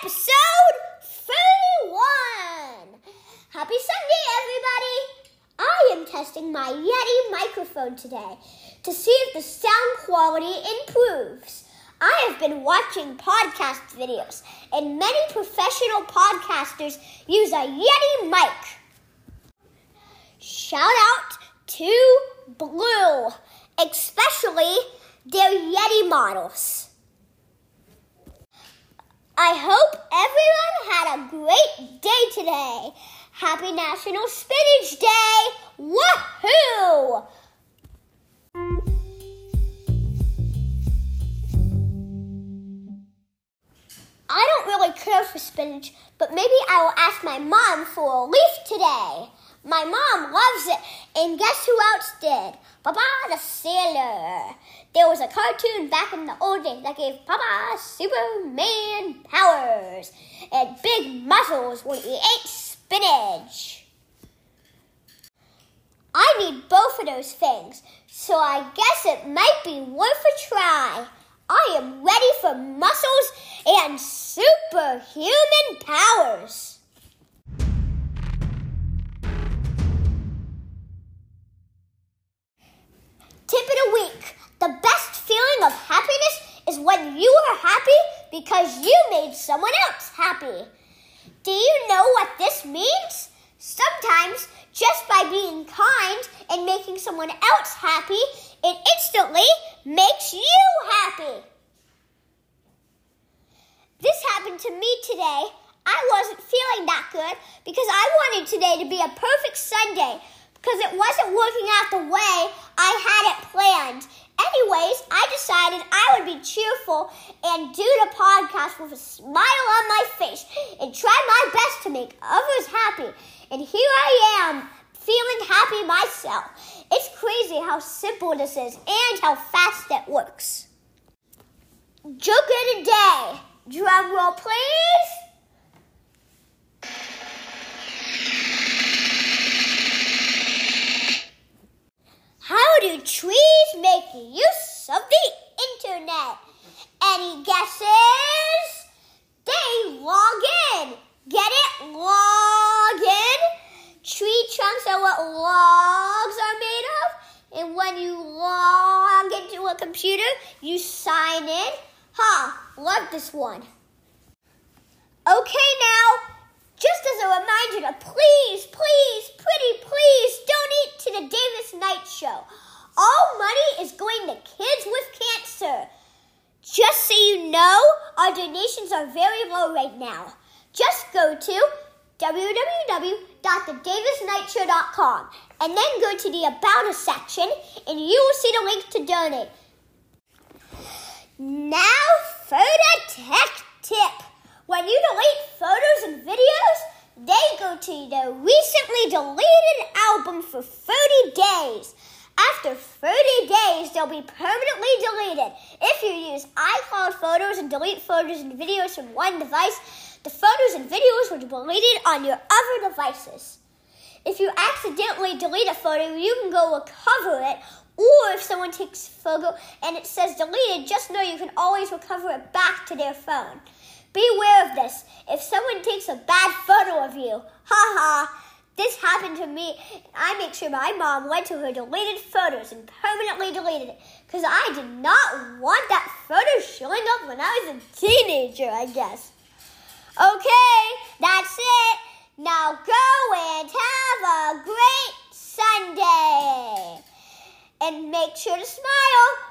episode 31. Happy Sunday, everybody. I am testing my Yeti microphone today to see if the sound quality improves. I have been watching podcast videos, and many professional podcasters use a Yeti mic. Shout out to Blue, especially their Yeti models. I hope everyone had a great day today. Happy National Spinach Day! Woohoo! I don't really care for spinach, but maybe I will ask my mom for a leaf today. My mom loves it, and guess who else did? Popeye the Sailor. There was a cartoon back in the old days that gave Popeye Superman powers and big muscles when he ate spinach. I need both of those things, so I guess it might be worth a try. I am ready for muscles and superhuman powers. Because you made someone else happy. Do you know what this means? Sometimes, just by being kind and making someone else happy, it instantly makes you happy. This happened to me today. I wasn't feeling that good because I wanted today to be a perfect Sunday because it wasn't working out the way I had it planned. Anyways, I decided I be cheerful and do the podcast with a smile on my face and try my best to make others happy. And here I am, feeling happy myself. It's crazy how simple this is and how fast it works. Joke of the day. Drum roll, please. How do trees make use of the internet? Any guesses? They log in. Get it? Log in. Tree trunks are what logs are made of. And when you log into a computer, you sign in. Ha, huh, love this one. Okay, now, just as a reminder to please, please, pretty please donate to the Davis Knight Show. All money is going to kids with cancer. Just so you know, our donations are very low right now. Just go to www.thedavisknightshow.com and then go to the About Us section and you will see the link to donate. Now for the tech tip. When you delete photos and videos, they go to the recently deleted album for 30 days. After 30 days, they'll be permanently deleted. If you use iCloud photos and delete photos and videos from one device, the photos and videos will be deleted on your other devices. If you accidentally delete a photo, you can go recover it. Or if someone takes a photo and it says deleted, just know you can always recover it back to their phone. Beware of this. If someone takes a bad photo of you, ha ha, this happened to me. I make sure my mom went to her deleted photos and permanently deleted it because I did not want that photo showing up when I was a teenager, I guess. Okay, that's it. Now go and have a great Sunday. And make sure to smile.